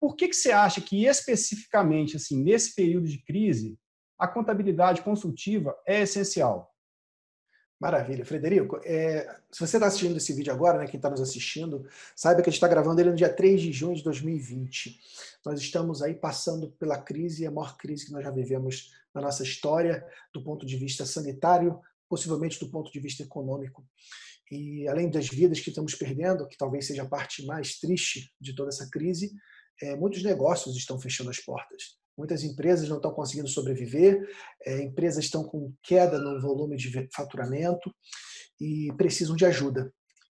por que, que você acha que especificamente, assim, nesse período de crise, a contabilidade consultiva é essencial? Maravilha. Frederico, é, se você está assistindo esse vídeo agora, né, quem está nos assistindo, saiba que a gente está gravando ele no dia 3 de junho de 2020. Nós estamos aí passando pela crise, a maior crise que nós já vivemos na nossa história, do ponto de vista sanitário, possivelmente do ponto de vista econômico. E além das vidas que estamos perdendo, que talvez seja a parte mais triste de toda essa crise, é, muitos negócios estão fechando as portas. Muitas empresas não estão conseguindo sobreviver, é, empresas estão com queda no volume de faturamento e precisam de ajuda.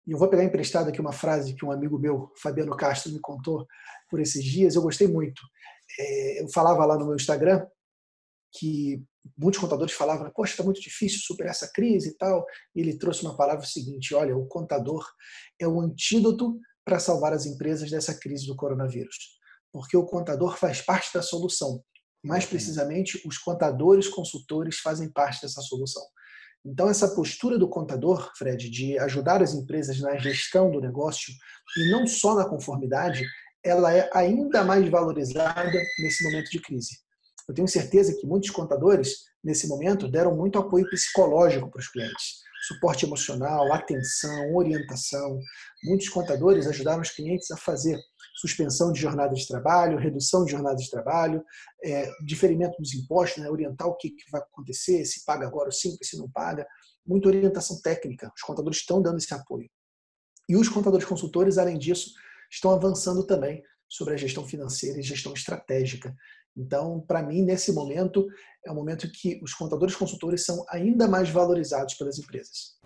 E eu vou pegar emprestado aqui uma frase que um amigo meu, Fabiano Castro, me contou por esses dias, eu gostei muito. É, eu falava lá no meu Instagram que muitos contadores falavam, poxa, está muito difícil superar essa crise e tal. E ele trouxe uma palavra seguinte: olha, o contador é o antídoto para salvar as empresas dessa crise do coronavírus. Porque o contador faz parte da solução. Mais precisamente, os contadores consultores fazem parte dessa solução. Então, essa postura do contador, Fred, de ajudar as empresas na gestão do negócio e não só na conformidade, ela é ainda mais valorizada nesse momento de crise. Eu tenho certeza que muitos contadores, nesse momento, deram muito apoio psicológico para os clientes. Suporte emocional, atenção, orientação. Muitos contadores ajudaram os clientes a fazer suspensão de jornada de trabalho, redução de jornada de trabalho, é, diferimento dos impostos, né, orientar o que, que vai acontecer, se paga agora o 5, se não paga. Muita orientação técnica. Os contadores estão dando esse apoio. E os contadores consultores, além disso, estão avançando também sobre a gestão financeira e gestão estratégica. Então, para mim, nesse momento, é um momento que os contadores consultores são ainda mais valorizados pelas empresas.